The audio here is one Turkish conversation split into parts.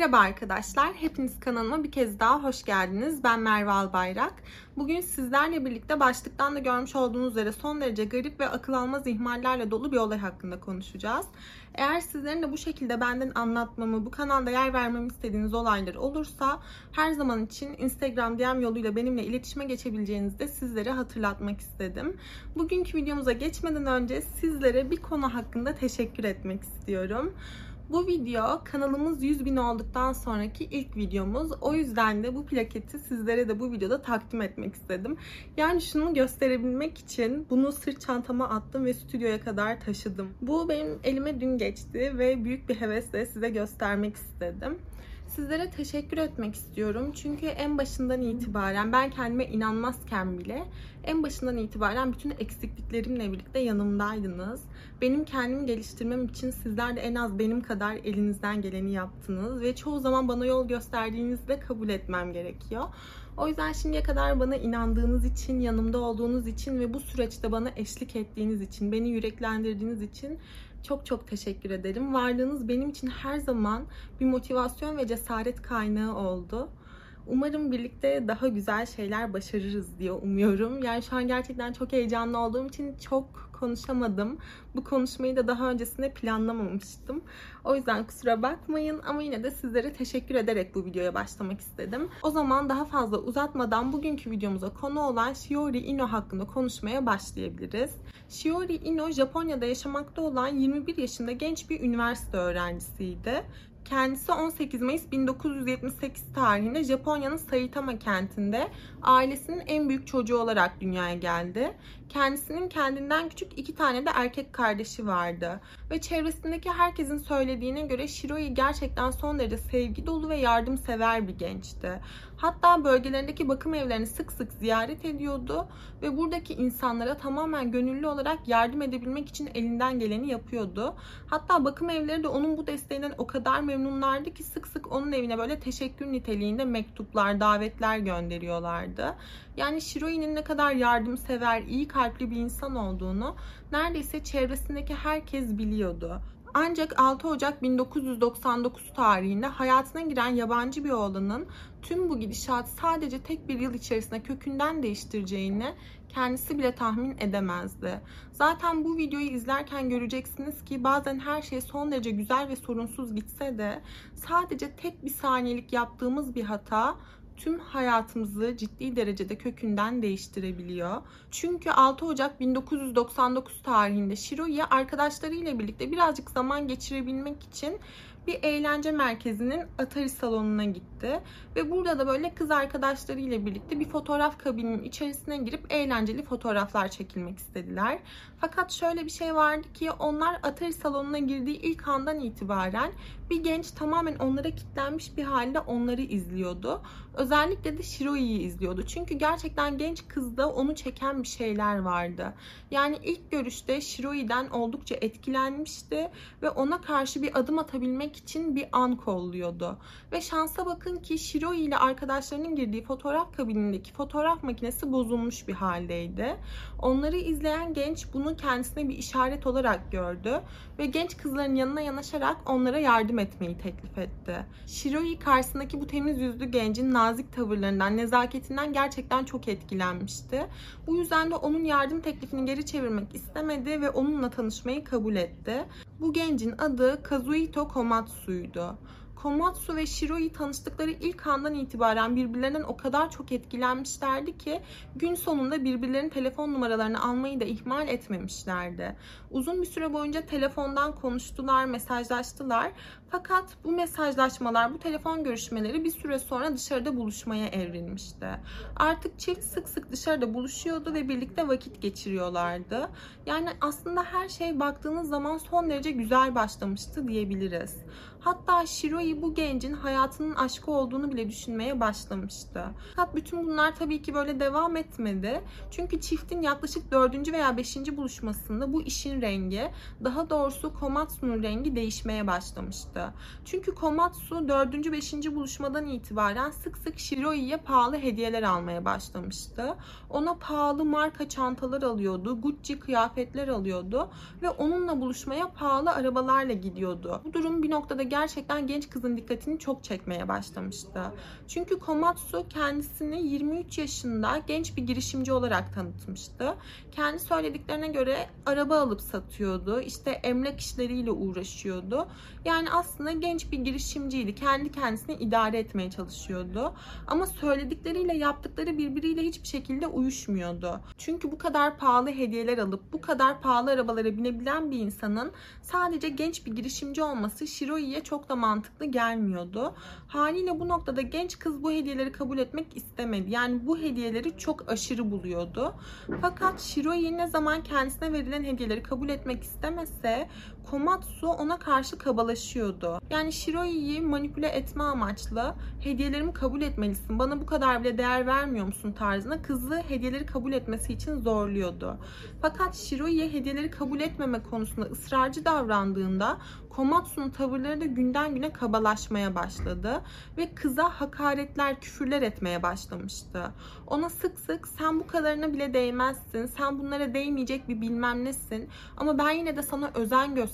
Merhaba arkadaşlar, hepiniz kanalıma bir kez daha hoş geldiniz. Ben Merve Albayrak. Bugün sizlerle birlikte başlıktan da görmüş olduğunuz üzere son derece garip ve akıl almaz ihmallerle dolu bir olay hakkında konuşacağız. Eğer sizlerin de bu şekilde benden anlatmamı, bu kanalda yer vermemi istediğiniz olaylar olursa her zaman için Instagram DM yoluyla benimle iletişime geçebileceğinizi de sizlere hatırlatmak istedim. Bugünkü videomuza geçmeden önce sizlere bir konu hakkında teşekkür etmek istiyorum. Bu video kanalımız 100 bin olduktan sonraki ilk videomuz. O yüzden de bu plaketi sizlere de bu videoda takdim etmek istedim. Yani şunu gösterebilmek için bunu sırt çantama attım ve stüdyoya kadar taşıdım. Bu benim elime dün geçti ve büyük bir hevesle size göstermek istedim. Sizlere teşekkür etmek istiyorum. Çünkü en başından itibaren ben kendime inanmazken bile en başından itibaren bütün eksikliklerimle birlikte yanımdaydınız. Benim kendimi geliştirmem için sizler de en az benim kadar elinizden geleni yaptınız ve çoğu zaman bana yol gösterdiğinizde de kabul etmem gerekiyor. O yüzden şimdiye kadar bana inandığınız için, yanımda olduğunuz için ve bu süreçte bana eşlik ettiğiniz için, beni yüreklendirdiğiniz için çok çok teşekkür ederim. Varlığınız benim için her zaman bir motivasyon ve cesaret kaynağı oldu. Umarım birlikte daha güzel şeyler başarırız diye umuyorum. Yani şu an gerçekten çok heyecanlı olduğum için çok konuşamadım. Bu konuşmayı da daha öncesinde planlamamıştım. O yüzden kusura bakmayın ama yine de sizlere teşekkür ederek bu videoya başlamak istedim. O zaman daha fazla uzatmadan bugünkü videomuza konu olan Shiori Ino hakkında konuşmaya başlayabiliriz. Shiori Ino Japonya'da yaşamakta olan 21 yaşında genç bir üniversite öğrencisiydi. Kendisi 18 Mayıs 1978 tarihinde Japonya'nın Saitama kentinde ailesinin en büyük çocuğu olarak dünyaya geldi. Kendisinin kendinden küçük iki tane de erkek kardeşi vardı. Ve çevresindeki herkesin söylediğine göre Shiroi gerçekten son derece sevgi dolu ve yardımsever bir gençti. Hatta bölgelerindeki bakım evlerini sık sık ziyaret ediyordu ve buradaki insanlara tamamen gönüllü olarak yardım edebilmek için elinden geleni yapıyordu. Hatta bakım evleri de onun bu desteğinden o kadar memnunlardı ki sık sık onun evine böyle teşekkür niteliğinde mektuplar, davetler gönderiyorlardı. Yani Shiroi'nin ne kadar yardımsever, iyi kalpli bir insan olduğunu neredeyse çevresindeki herkes biliyordu. Ancak 6 Ocak 1999 tarihinde hayatına giren yabancı bir oğlanın tüm bu gidişat sadece tek bir yıl içerisinde kökünden değiştireceğini kendisi bile tahmin edemezdi. Zaten bu videoyu izlerken göreceksiniz ki bazen her şey son derece güzel ve sorunsuz gitse de sadece tek bir saniyelik yaptığımız bir hata tüm hayatımızı ciddi derecede kökünden değiştirebiliyor. Çünkü 6 Ocak 1999 tarihinde Shiro'ya arkadaşlarıyla birlikte birazcık zaman geçirebilmek için bir eğlence merkezinin Atari salonuna gitti. Ve burada da böyle kız arkadaşlarıyla birlikte bir fotoğraf kabininin içerisine girip eğlenceli fotoğraflar çekilmek istediler. Fakat şöyle bir şey vardı ki onlar Atari salonuna girdiği ilk andan itibaren bir genç tamamen onlara kilitlenmiş bir halde onları izliyordu. Özellikle de Shiroi'yi izliyordu. Çünkü gerçekten genç kızda onu çeken bir şeyler vardı. Yani ilk görüşte Shiroi'den oldukça etkilenmişti ve ona karşı bir adım atabilmek için bir an kolluyordu. Ve şansa bakın ki Shiroi ile arkadaşlarının girdiği fotoğraf kabinindeki fotoğraf makinesi bozulmuş bir haldeydi. Onları izleyen genç bunu kendisine bir işaret olarak gördü ve genç kızların yanına yanaşarak onlara yardım etmeyi teklif etti. Shiroi karşısındaki bu temiz yüzlü gencin nazik tavırlarından, nezaketinden gerçekten çok etkilenmişti. Bu yüzden de onun yardım teklifini geri çevirmek istemedi ve onunla tanışmayı kabul etti. Bu gencin adı Kazuhito Komatsu'ydu. Komatsu ve Shiroi tanıştıkları ilk andan itibaren birbirlerinden o kadar çok etkilenmişlerdi ki gün sonunda birbirlerinin telefon numaralarını almayı da ihmal etmemişlerdi. Uzun bir süre boyunca telefondan konuştular, mesajlaştılar. Fakat bu mesajlaşmalar, bu telefon görüşmeleri bir süre sonra dışarıda buluşmaya evrilmişti. Artık çift sık sık dışarıda buluşuyordu ve birlikte vakit geçiriyorlardı. Yani aslında her şey baktığınız zaman son derece güzel başlamıştı diyebiliriz. Hatta Shiroi bu gencin hayatının aşkı olduğunu bile düşünmeye başlamıştı. Fakat bütün bunlar tabii ki böyle devam etmedi. Çünkü çiftin yaklaşık 4. veya 5. buluşmasında bu işin rengi, daha doğrusu Komatsu'nun rengi değişmeye başlamıştı. Çünkü Komatsu 4. 5. buluşmadan itibaren sık sık Shiroi'ye pahalı hediyeler almaya başlamıştı. Ona pahalı marka çantalar alıyordu, Gucci kıyafetler alıyordu ve onunla buluşmaya pahalı arabalarla gidiyordu. Bu durum bir noktada gerçekten genç kızı kızın dikkatini çok çekmeye başlamıştı. Çünkü Komatsu kendisini 23 yaşında genç bir girişimci olarak tanıtmıştı. Kendi söylediklerine göre araba alıp satıyordu. İşte emlak işleriyle uğraşıyordu. Yani aslında genç bir girişimciydi. Kendi kendisini idare etmeye çalışıyordu. Ama söyledikleriyle yaptıkları birbiriyle hiçbir şekilde uyuşmuyordu. Çünkü bu kadar pahalı hediyeler alıp bu kadar pahalı arabalara binebilen bir insanın sadece genç bir girişimci olması Shiroi'ye çok da mantıklı gelmiyordu. Haliyle bu noktada genç kız bu hediyeleri kabul etmek istemedi. Yani bu hediyeleri çok aşırı buluyordu. Fakat Shiroi ne zaman kendisine verilen hediyeleri kabul etmek istemese Komatsu ona karşı kabalaşıyordu. Yani Shiroi'yi manipüle etme amaçlı hediyelerimi kabul etmelisin, bana bu kadar bile değer vermiyor musun tarzına kızı hediyeleri kabul etmesi için zorluyordu. Fakat Shiroi'ye hediyeleri kabul etmeme konusunda ısrarcı davrandığında Komatsu'nun tavırları da günden güne kabalaşmaya başladı ve kıza hakaretler, küfürler etmeye başlamıştı. Ona sık sık sen bu kadarına bile değmezsin, sen bunlara değmeyecek bir bilmem nesin ama ben yine de sana özen gösteriyorum,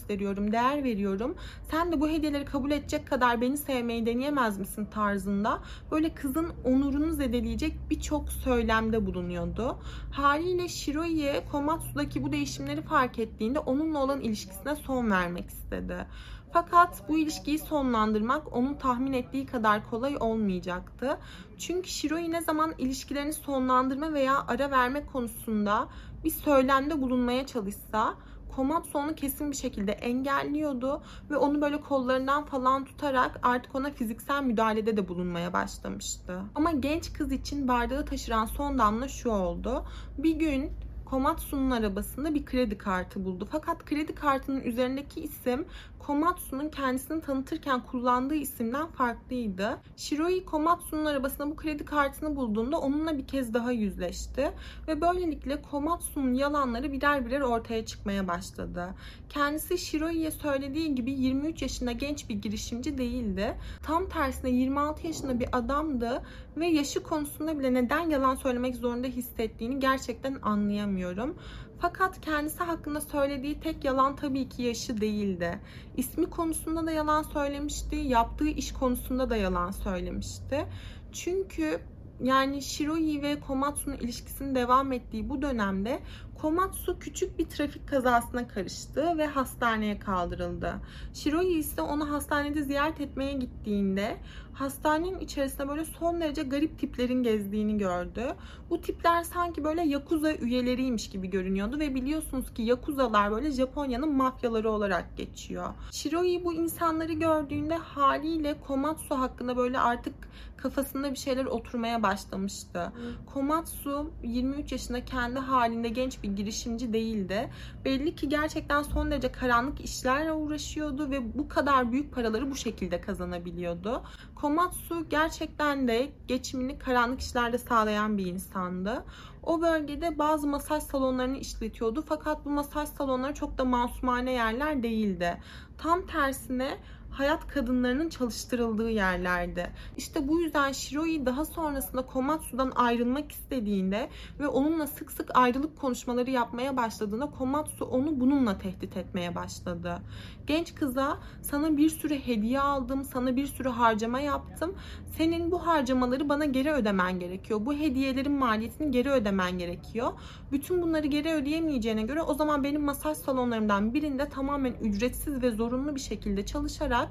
değer veriyorum. Sen de bu hediyeleri kabul edecek kadar beni sevmeyi deneyemez misin tarzında böyle kızın onurunu zedeleyecek birçok söylemde bulunuyordu. Haliyle Shiroi'ye Komatsu'daki bu değişimleri fark ettiğinde onunla olan ilişkisine son vermek istedi. Fakat bu ilişkiyi sonlandırmak onun tahmin ettiği kadar kolay olmayacaktı. Çünkü Shiroi ne zaman ilişkilerini sonlandırma veya ara verme konusunda bir söylemde bulunmaya çalışsa Komatsu onu kesin bir şekilde engelliyordu ve onu böyle kollarından falan tutarak artık ona fiziksel müdahalede de bulunmaya başlamıştı. Ama genç kız için bardağı taşıran son damla şu oldu. Bir gün Komatsu'nun arabasında bir kredi kartı buldu. Fakat kredi kartının üzerindeki isim Komatsu'nun kendisini tanıtırken kullandığı isimden farklıydı. Shiroi Komatsu'nun arabasına bu kredi kartını bulduğunda onunla bir kez daha yüzleşti ve böylelikle Komatsu'nun yalanları birer birer ortaya çıkmaya başladı. Kendisi Shiroi'ye söylediği gibi 23 yaşında genç bir girişimci değildi. Tam tersine 26 yaşında bir adamdı ve yaşı konusunda bile neden yalan söylemek zorunda hissettiğini gerçekten anlayamıyorum. Fakat kendisi hakkında söylediği tek yalan tabii ki yaşı değildi. İsmi konusunda da yalan söylemişti, yaptığı iş konusunda da yalan söylemişti. Çünkü yani Shiroi ve Komatsu'nun ilişkisinin devam ettiği bu dönemde Komatsu küçük bir trafik kazasına karıştı ve hastaneye kaldırıldı. Shiroi ise onu hastanede ziyaret etmeye gittiğinde hastanenin içerisinde böyle son derece garip tiplerin gezdiğini gördü. Bu tipler sanki böyle Yakuza üyeleriymiş gibi görünüyordu ve biliyorsunuz ki Yakuzalar böyle Japonya'nın mafyaları olarak geçiyor. Shiroi bu insanları gördüğünde haliyle Komatsu hakkında böyle artık kafasında bir şeyler oturmaya başlamıştı. Komatsu 23 yaşında kendi halinde genç bir girişimci değildi. Belli ki gerçekten son derece karanlık işlerle uğraşıyordu ve bu kadar büyük paraları bu şekilde kazanabiliyordu. Komatsu gerçekten de geçimini karanlık işlerde sağlayan bir insandı. O bölgede bazı masaj salonlarını işletiyordu fakat bu masaj salonları çok da masumane yerler değildi. Tam tersine hayat kadınlarının çalıştırıldığı yerlerdi. İşte bu yüzden Shiroi daha sonrasında Komatsu'dan ayrılmak istediğinde ve onunla sık sık ayrılık konuşmaları yapmaya başladığında Komatsu onu bununla tehdit etmeye başladı. Genç kıza sana bir sürü hediye aldım, sana bir sürü harcama yaptım. Senin bu harcamaları bana geri ödemen gerekiyor. Bu hediyelerin maliyetini geri ödemen gerekiyor. Bütün bunları geri ödeyemeyeceğine göre o zaman benim masaj salonlarımdan birinde tamamen ücretsiz ve zorunlu bir şekilde çalışarak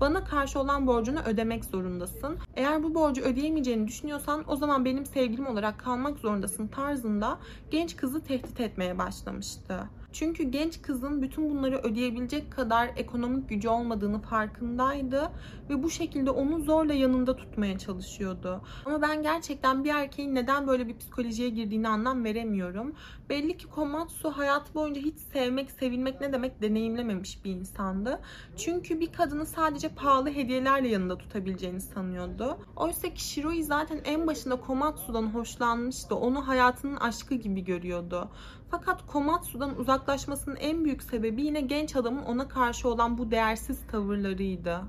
bana karşı olan borcunu ödemek zorundasın. Eğer bu borcu ödeyemeyeceğini düşünüyorsan o zaman benim sevgilim olarak kalmak zorundasın tarzında genç kızı tehdit etmeye başlamıştı. Çünkü genç kızın bütün bunları ödeyebilecek kadar ekonomik gücü olmadığını farkındaydı ve bu şekilde onu zorla yanında tutmaya çalışıyordu. Ama ben gerçekten bir erkeğin neden böyle bir psikolojiye girdiğini anlam veremiyorum. Belli ki Komatsu hayatı boyunca hiç sevmek, sevilmek ne demek deneyimlememiş bir insandı. Çünkü bir kadını sadece pahalı hediyelerle yanında tutabileceğini sanıyordu. Oysa ki Shiroi zaten en başında Komatsu'dan hoşlanmıştı. Onu hayatının aşkı gibi görüyordu. Fakat Komatsu'dan uzaklaşmasının en büyük sebebi yine genç adamın ona karşı olan bu değersiz tavırlarıydı.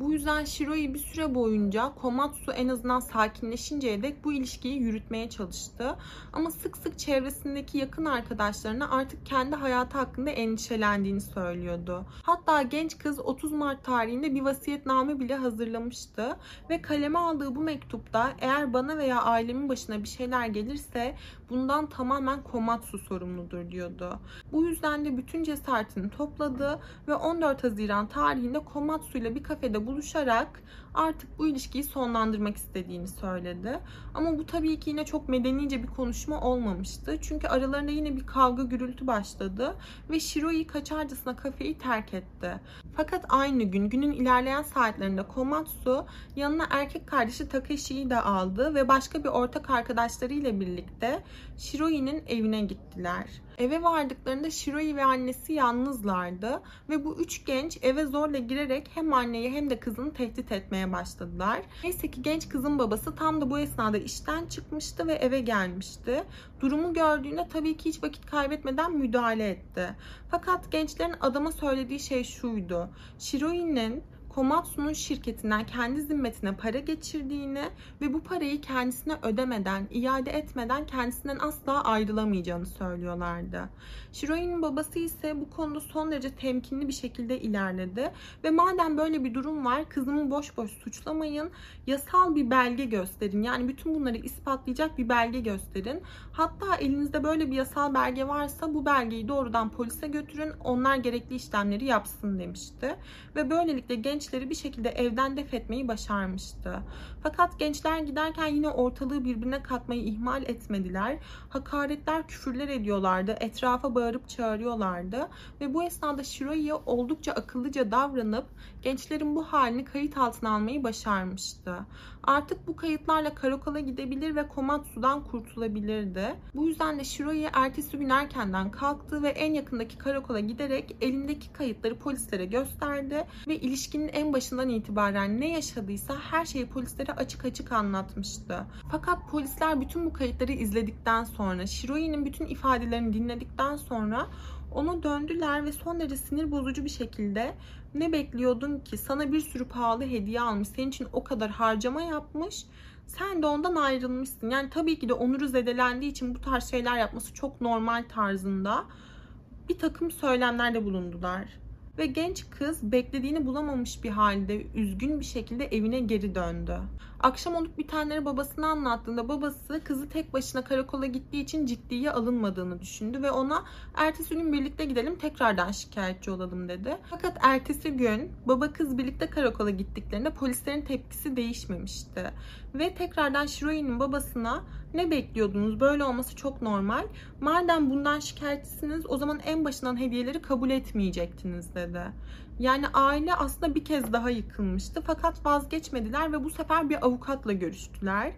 Bu yüzden Shiroi bir süre boyunca Komatsu en azından sakinleşinceye dek bu ilişkiyi yürütmeye çalıştı. Ama sık sık çevresindeki yakın arkadaşlarına artık kendi hayatı hakkında endişelendiğini söylüyordu. Hatta genç kız 30 Mart tarihinde bir vasiyetname bile hazırlamıştı ve kaleme aldığı bu mektupta eğer bana veya ailemin başına bir şeyler gelirse bundan tamamen Komatsu sorumludur diyordu. Bu yüzden de bütün cesaretini topladı ve 14 Haziran tarihinde Komatsu ile bir kafede buluşarak artık bu ilişkiyi sonlandırmak istediğini söyledi. Ama bu tabii ki yine çok medenice bir konuşma olmamıştı. Çünkü aralarında yine bir kavga gürültü başladı ve Shiroi kaçarcasına kafeyi terk etti. Fakat aynı gün günün ilerleyen saatlerinde Komatsu yanına erkek kardeşi Takeshi'yi de aldı ve başka bir ortak arkadaşlarıyla birlikte Shiroi'nin evine gittiler. Eve vardıklarında Shiroi ve annesi yalnızlardı ve bu üç genç eve zorla girerek hem anneyi hem de kızını tehdit etmeye başladılar. Neyse ki genç kızın babası tam da bu esnada işten çıkmıştı ve eve gelmişti. Durumu gördüğünde tabii ki hiç vakit kaybetmeden müdahale etti. Fakat gençlerin adama söylediği şey şuydu. 시로 있는 Komatsu'nun şirketinden kendi zimmetine para geçirdiğini ve bu parayı kendisine ödemeden, iade etmeden kendisinden asla ayrılamayacağını söylüyorlardı. Shiroi'nin babası ise bu konuda son derece temkinli bir şekilde ilerledi ve madem böyle bir durum var kızımı boş boş suçlamayın, yasal bir belge gösterin. Yani bütün bunları ispatlayacak bir belge gösterin. Hatta elinizde böyle bir yasal belge varsa bu belgeyi doğrudan polise götürün, onlar gerekli işlemleri yapsın demişti. Ve böylelikle gençleri bir şekilde evden def etmeyi başarmıştı. Fakat gençler giderken yine ortalığı birbirine katmayı ihmal etmediler. Hakaretler, küfürler ediyorlardı. Etrafa bağırıp çağırıyorlardı. Ve bu esnada Shiroi'ye oldukça akıllıca davranıp gençlerin bu halini kayıt altına almayı başarmıştı. Artık bu kayıtlarla karakola gidebilir ve Komatsu'dan kurtulabilirdi. Bu yüzden de Shiroi'ye ertesi gün erkenden kalktı ve en yakındaki karakola giderek elindeki kayıtları polislere gösterdi ve ilişkinin en başından itibaren ne yaşadıysa her şeyi polislere açık açık anlatmıştı. Fakat polisler bütün bu kayıtları izledikten sonra, Shiroi'nin bütün ifadelerini dinledikten sonra ona döndüler ve son derece sinir bozucu bir şekilde ne bekliyordun ki sana bir sürü pahalı hediye almış, senin için o kadar harcama yapmış. Sen de ondan ayrılmışsın. Yani tabii ki de onuru zedelendiği için bu tarz şeyler yapması çok normal tarzında bir takım söylemlerde bulundular. Ve genç kız beklediğini bulamamış bir halde üzgün bir şekilde evine geri döndü. Akşam olup bitenleri babasına anlattığında babası kızı tek başına karakola gittiği için ciddiye alınmadığını düşündü ve ona ertesi gün birlikte gidelim tekrardan şikayetçi olalım dedi. Fakat ertesi gün baba kız birlikte karakola gittiklerinde polislerin tepkisi değişmemişti. Ve tekrardan Shiroi'nin babasına ne bekliyordunuz? Böyle olması çok normal. Madem bundan şikayetçisiniz o zaman en başından hediyeleri kabul etmeyecektiniz dedi. Yani aile aslında bir kez daha yıkılmıştı fakat vazgeçmediler ve bu sefer bir avukatla görüştüler.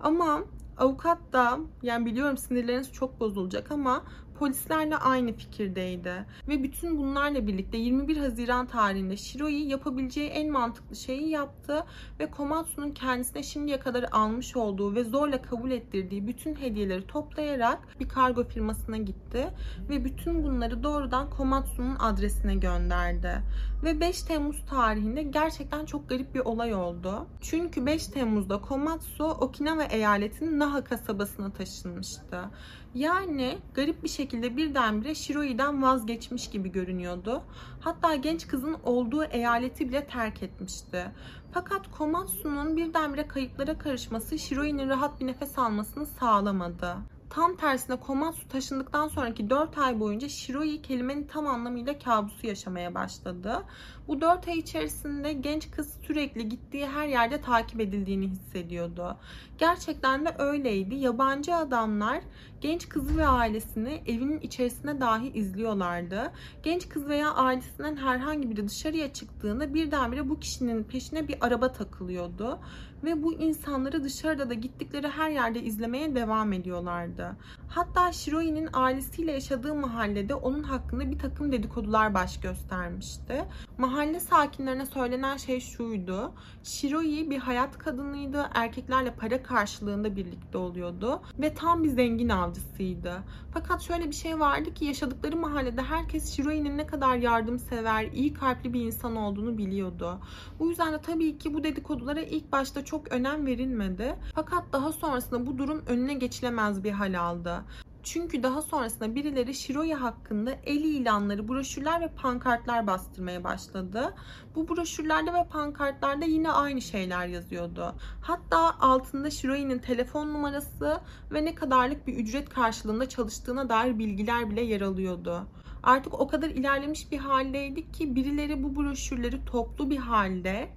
Ama avukat da yani biliyorum sinirleriniz çok bozulacak ama polislerle aynı fikirdeydi. Ve bütün bunlarla birlikte 21 Haziran tarihinde Shiroi yapabileceği en mantıklı şeyi yaptı ve Komatsu'nun kendisine şimdiye kadar almış olduğu ve zorla kabul ettirdiği bütün hediyeleri toplayarak bir kargo firmasına gitti ve bütün bunları doğrudan Komatsu'nun adresine gönderdi. Ve 5 Temmuz tarihinde gerçekten çok garip bir olay oldu. Çünkü 5 Temmuz'da Komatsu Okinawa eyaletinin Naha kasabasına taşınmıştı. Yani garip bir şekilde birdenbire Shiroi'den vazgeçmiş gibi görünüyordu. Hatta genç kızın olduğu eyaleti bile terk etmişti. Fakat Komatsu'nun birdenbire kayıplara karışması Shiroi'nin rahat bir nefes almasını sağlamadı. Tam tersine Komatsu taşındıktan sonraki 4 ay boyunca Shiroi kelimenin tam anlamıyla kabusu yaşamaya başladı. Bu 4 ay içerisinde genç kız sürekli gittiği her yerde takip edildiğini hissediyordu. Gerçekten de öyleydi. Yabancı adamlar genç kızı ve ailesini evinin içerisine dahi izliyorlardı. Genç kız veya ailesinden herhangi biri dışarıya çıktığında birdenbire bu kişinin peşine bir araba takılıyordu ve bu insanları dışarıda da gittikleri her yerde izlemeye devam ediyorlardı. Hatta Shiroi'nin ailesiyle yaşadığı mahallede onun hakkında bir takım dedikodular baş göstermişti. Mahalle sakinlerine söylenen şey şuydu. Shiroi bir hayat kadınıydı. Erkeklerle para karşılığında birlikte oluyordu. Ve tam bir zengin avcısıydı. Fakat şöyle bir şey vardı ki yaşadıkları mahallede herkes Shiroi'nin ne kadar yardımsever, iyi kalpli bir insan olduğunu biliyordu. Bu yüzden de tabii ki bu dedikodulara ilk başta çok önem verilmedi. Fakat daha sonrasında bu durum önüne geçilemez bir hal aldı. Çünkü daha sonrasında birileri Shiroi hakkında el ilanları, broşürler ve pankartlar bastırmaya başladı. Bu broşürlerde ve pankartlarda yine aynı şeyler yazıyordu. Hatta altında Shiroi'nin telefon numarası ve ne kadarlık bir ücret karşılığında çalıştığına dair bilgiler bile yer alıyordu. Artık o kadar ilerlemiş bir haldeydik ki birileri bu broşürleri toplu bir halde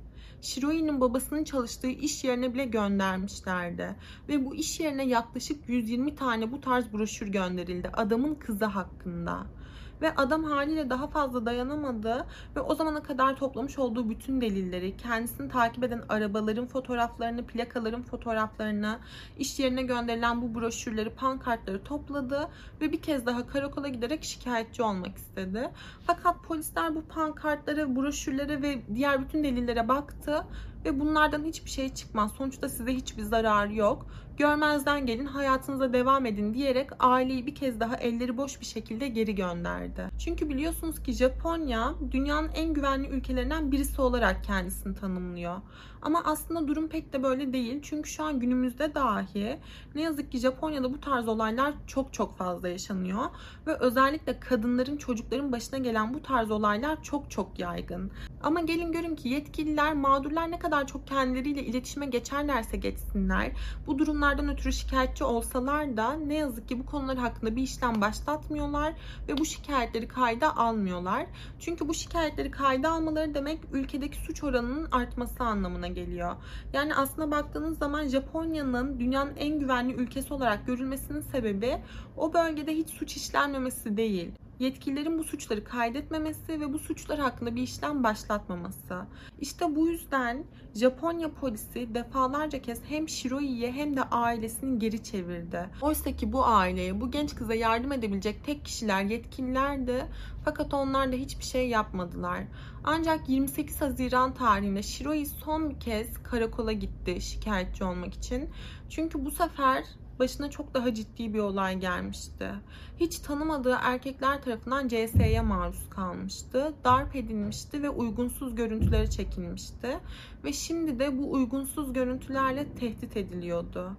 Shiroi'nin babasının çalıştığı iş yerine bile göndermişlerdi. Ve bu iş yerine yaklaşık 120 tane bu tarz broşür gönderildi adamın kızı hakkında. Ve adam haliyle daha fazla dayanamadı ve o zamana kadar toplamış olduğu bütün delilleri, kendisini takip eden arabaların fotoğraflarını, plakaların fotoğraflarını, iş yerine gönderilen bu broşürleri, pankartları topladı ve bir kez daha karakola giderek şikayetçi olmak istedi. Fakat polisler bu pankartlara, broşürlere ve diğer bütün delillere baktı ve bunlardan hiçbir şey çıkmaz. Sonuçta size hiçbir zarar yok. Görmezden gelin, hayatınıza devam edin diyerek aileyi bir kez daha elleri boş bir şekilde geri gönderdi. Çünkü biliyorsunuz ki Japonya dünyanın en güvenli ülkelerinden birisi olarak kendisini tanımlıyor. Ama aslında durum pek de böyle değil. Çünkü şu an günümüzde dahi ne yazık ki Japonya'da bu tarz olaylar çok çok fazla yaşanıyor. Ve özellikle kadınların, çocukların başına gelen bu tarz olaylar çok çok yaygın. Ama gelin görün ki yetkililer mağdurlar ne kadar çok kendileriyle iletişime geçerlerse geçsinler. Bu durumlardan ötürü şikayetçi olsalar da ne yazık ki bu konular hakkında bir işlem başlatmıyorlar ve bu şikayetleri kayda almıyorlar. Çünkü bu şikayetleri kayda almaları demek ülkedeki suç oranının artması anlamına geliyor. Yani aslında baktığınız zaman Japonya'nın dünyanın en güvenli ülkesi olarak görülmesinin sebebi o bölgede hiç suç işlenmemesi değil yetkililerin bu suçları kaydetmemesi ve bu suçlar hakkında bir işlem başlatmaması. İşte bu yüzden Japonya polisi defalarca kez hem Shiroi'ye hem de ailesini geri çevirdi. Oysa ki bu aileye, bu genç kıza yardım edebilecek tek kişiler yetkililerdi. Fakat onlar da hiçbir şey yapmadılar. Ancak 28 Haziran tarihinde Shiroi son bir kez karakola gitti şikayetçi olmak için. Çünkü bu sefer başına çok daha ciddi bir olay gelmişti. Hiç tanımadığı erkekler tarafından CS'ye maruz kalmıştı. Darp edilmişti ve uygunsuz görüntüleri çekilmişti. Ve şimdi de bu uygunsuz görüntülerle tehdit ediliyordu.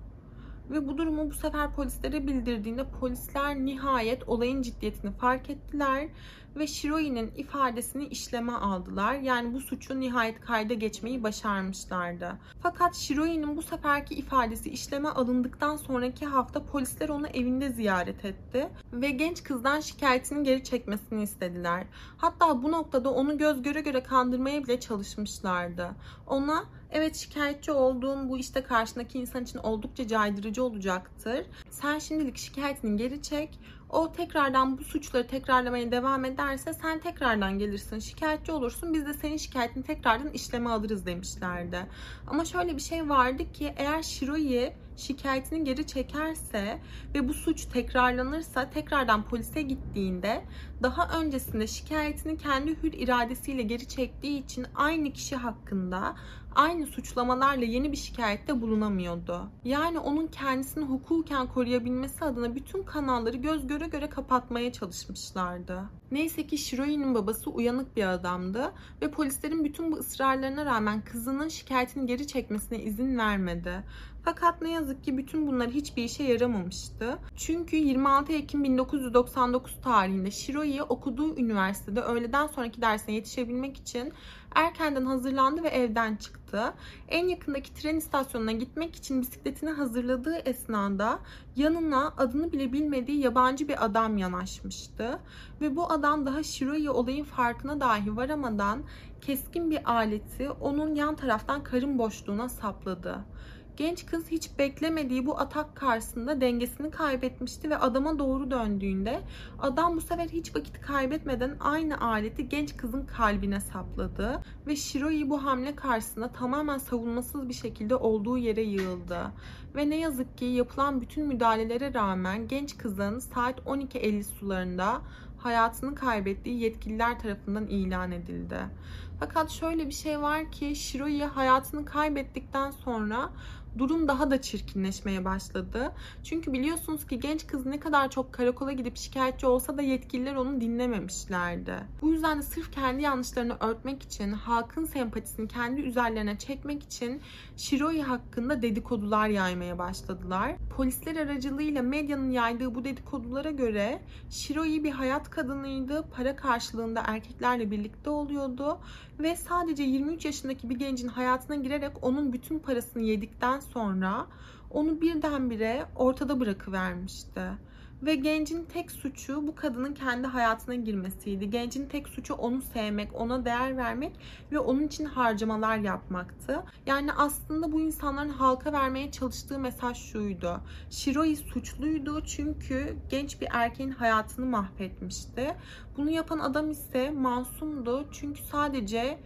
Ve bu durumu bu sefer polislere bildirdiğinde polisler nihayet olayın ciddiyetini fark ettiler ve Shiroi'nin ifadesini işleme aldılar. Yani bu suçu nihayet kayda geçmeyi başarmışlardı. Fakat Shiroi'nin bu seferki ifadesi işleme alındıktan sonraki hafta polisler onu evinde ziyaret etti ve genç kızdan şikayetini geri çekmesini istediler. Hatta bu noktada onu göz göre göre kandırmaya bile çalışmışlardı. Ona evet şikayetçi olduğun bu işte karşındaki insan için oldukça caydırıcı olacaktır. Sen şimdilik şikayetini geri çek o tekrardan bu suçları tekrarlamaya devam ederse sen tekrardan gelirsin şikayetçi olursun biz de senin şikayetini tekrardan işleme alırız demişlerdi. Ama şöyle bir şey vardı ki eğer Shiroi şikayetini geri çekerse ve bu suç tekrarlanırsa tekrardan polise gittiğinde daha öncesinde şikayetini kendi hür iradesiyle geri çektiği için aynı kişi hakkında aynı suçlamalarla yeni bir şikayette bulunamıyordu. Yani onun kendisini hukuken koruyabilmesi adına bütün kanalları göz göre göre kapatmaya çalışmışlardı. Neyse ki Shiroi'nin babası uyanık bir adamdı ve polislerin bütün bu ısrarlarına rağmen kızının şikayetini geri çekmesine izin vermedi. Fakat ne yazık ki bütün bunlar hiçbir işe yaramamıştı. Çünkü 26 Ekim 1999 tarihinde Shiroi okuduğu üniversitede öğleden sonraki dersine yetişebilmek için erkenden hazırlandı ve evden çıktı. En yakındaki tren istasyonuna gitmek için bisikletini hazırladığı esnada yanına adını bile bilmediği yabancı bir adam yanaşmıştı. Ve bu adam daha Shiroi olayın farkına dahi varamadan keskin bir aleti onun yan taraftan karın boşluğuna sapladı. Genç kız hiç beklemediği bu atak karşısında dengesini kaybetmişti ve adama doğru döndüğünde adam bu sefer hiç vakit kaybetmeden aynı aleti genç kızın kalbine sapladı ve Shiroi bu hamle karşısında tamamen savunmasız bir şekilde olduğu yere yığıldı. Ve ne yazık ki yapılan bütün müdahalelere rağmen genç kızın saat 12.50 sularında hayatını kaybettiği yetkililer tarafından ilan edildi. Fakat şöyle bir şey var ki Shiroi hayatını kaybettikten sonra durum daha da çirkinleşmeye başladı. Çünkü biliyorsunuz ki genç kız ne kadar çok karakola gidip şikayetçi olsa da yetkililer onu dinlememişlerdi. Bu yüzden de sırf kendi yanlışlarını örtmek için, halkın sempatisini kendi üzerlerine çekmek için Shiroi hakkında dedikodular yaymaya başladılar. Polisler aracılığıyla medyanın yaydığı bu dedikodulara göre Shiroi bir hayat kadınıydı. Para karşılığında erkeklerle birlikte oluyordu ve sadece 23 yaşındaki bir gencin hayatına girerek onun bütün parasını yedikten sonra onu birdenbire ortada bırakıvermişti. Ve gencin tek suçu bu kadının kendi hayatına girmesiydi. Gencin tek suçu onu sevmek, ona değer vermek ve onun için harcamalar yapmaktı. Yani aslında bu insanların halka vermeye çalıştığı mesaj şuydu. Shiroi suçluydu çünkü genç bir erkeğin hayatını mahvetmişti. Bunu yapan adam ise masumdu çünkü sadece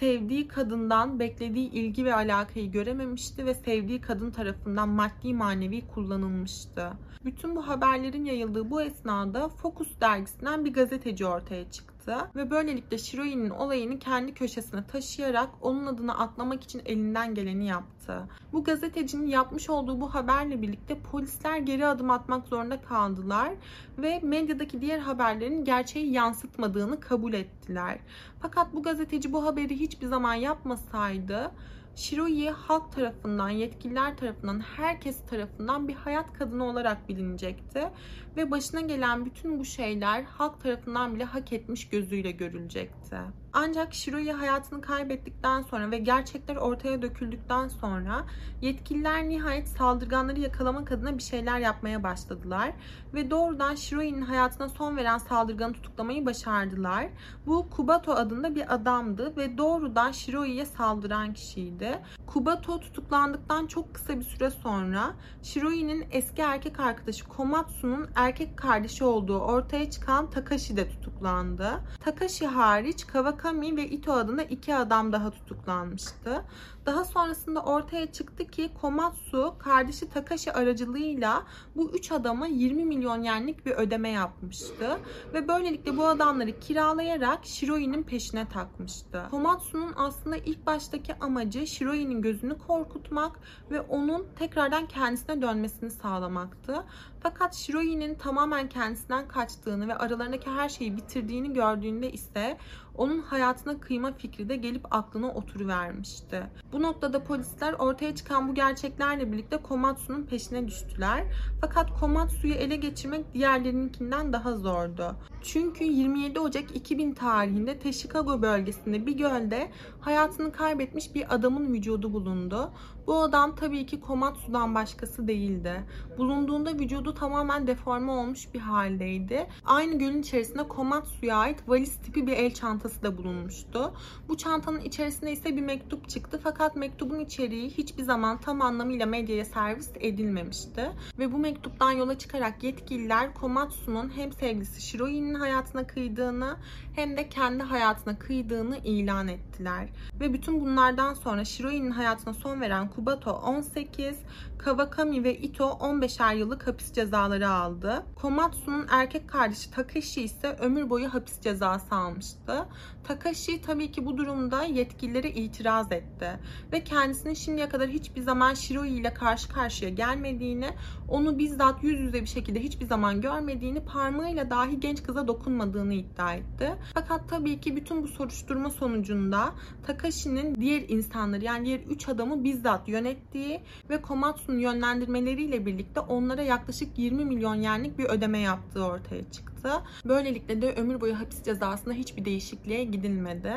sevdiği kadından beklediği ilgi ve alakayı görememişti ve sevdiği kadın tarafından maddi manevi kullanılmıştı. Bütün bu haberlerin yayıldığı bu esnada Focus dergisinden bir gazeteci ortaya çıktı ve böylelikle Shiroi'nin olayını kendi köşesine taşıyarak onun adını atlamak için elinden geleni yaptı. Bu gazetecinin yapmış olduğu bu haberle birlikte polisler geri adım atmak zorunda kaldılar ve medyadaki diğer haberlerin gerçeği yansıtmadığını kabul ettiler. Fakat bu gazeteci bu haberi hiçbir zaman yapmasaydı Shiroi halk tarafından, yetkililer tarafından, herkes tarafından bir hayat kadını olarak bilinecekti. Ve başına gelen bütün bu şeyler halk tarafından bile hak etmiş gözüyle görülecekti. Ancak Shiroi hayatını kaybettikten sonra ve gerçekler ortaya döküldükten sonra yetkililer nihayet saldırganları yakalamak adına bir şeyler yapmaya başladılar. Ve doğrudan Shiroi'nin hayatına son veren saldırganı tutuklamayı başardılar. Bu Kubato adında bir adamdı ve doğrudan Shiroi'ye saldıran kişiydi. Kubato tutuklandıktan çok kısa bir süre sonra Shiroi'nin eski erkek arkadaşı Komatsu'nun erkek kardeşi olduğu ortaya çıkan Takashi de tutuklandı. Takashi hariç Kawakami ve Ito adında iki adam daha tutuklanmıştı. Daha sonrasında ortaya çıktı ki Komatsu kardeşi Takashi aracılığıyla bu üç adama 20 milyon yenlik bir ödeme yapmıştı. Ve böylelikle bu adamları kiralayarak Shiroi'nin peşine takmıştı. Komatsu'nun aslında ilk baştaki amacı Shiroi'nin gözünü korkutmak ve onun tekrardan kendisine dönmesini sağlamaktı. Fakat Shiroi'nin tamamen kendisinden kaçtığını ve aralarındaki her şeyi bitirdiğini gördüğünde ise onun hayatına kıyma fikri de gelip aklına oturuvermişti. Bu noktada polisler ortaya çıkan bu gerçeklerle birlikte Komatsu'nun peşine düştüler. Fakat Komatsu'yu ele geçirmek diğerlerininkinden daha zordu. Çünkü 27 Ocak 2000 tarihinde Teşikago bölgesinde bir gölde hayatını kaybetmiş bir adamın vücudu bulundu. Bu adam tabii ki Komatsu'dan başkası değildi. Bulunduğunda vücudu tamamen deforme olmuş bir haldeydi. Aynı gölün içerisinde Komatsu'ya ait valiz tipi bir el çantası da bulunmuştu. Bu çantanın içerisinde ise bir mektup çıktı fakat mektubun içeriği hiçbir zaman tam anlamıyla medyaya servis edilmemişti. Ve bu mektuptan yola çıkarak yetkililer Komatsu'nun hem sevgilisi Shiroi'nin hayatına kıydığını hem de kendi hayatına kıydığını ilan ettiler. Ve bütün bunlardan sonra Shiroi'nin hayatına son veren Kubato 18, Kawakami ve Ito 15'er yıllık hapis cezaları aldı. Komatsu'nun erkek kardeşi Takashi ise ömür boyu hapis cezası almıştı. Takashi tabii ki bu durumda yetkililere itiraz etti ve kendisinin şimdiye kadar hiçbir zaman Shiroi ile karşı karşıya gelmediğini, onu bizzat yüz yüze bir şekilde hiçbir zaman görmediğini, parmağıyla dahi genç kıza dokunmadığını iddia etti. Fakat tabii ki bütün bu soruşturma sonucunda Takashi'nin diğer insanları yani diğer 3 adamı bizzat yönettiği ve Komatsu'nun yönlendirmeleriyle birlikte onlara yaklaşık 20 milyon yenlik bir ödeme yaptığı ortaya çıktı. Böylelikle de ömür boyu hapis cezasında hiçbir değişikliğe gidilmedi.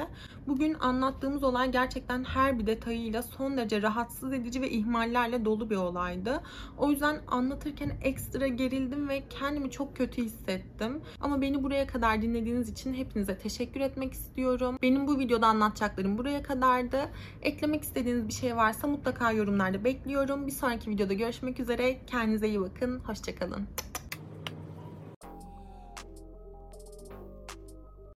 Bugün anlattığımız olay gerçekten her bir detayıyla son derece rahatsız edici ve ihmallerle dolu bir olaydı. O yüzden anlatırken ekstra gerildim ve kendimi çok kötü hissettim. Ama beni buraya kadar dinlediğiniz için hepinize teşekkür etmek istiyorum. Benim bu videoda anlatacaklarım buraya kadardı. Eklemek istediğiniz bir şey varsa mutlaka yorumlarda bekliyorum. Bir sonraki videoda görüşmek üzere. Kendinize iyi bakın. Hoşçakalın.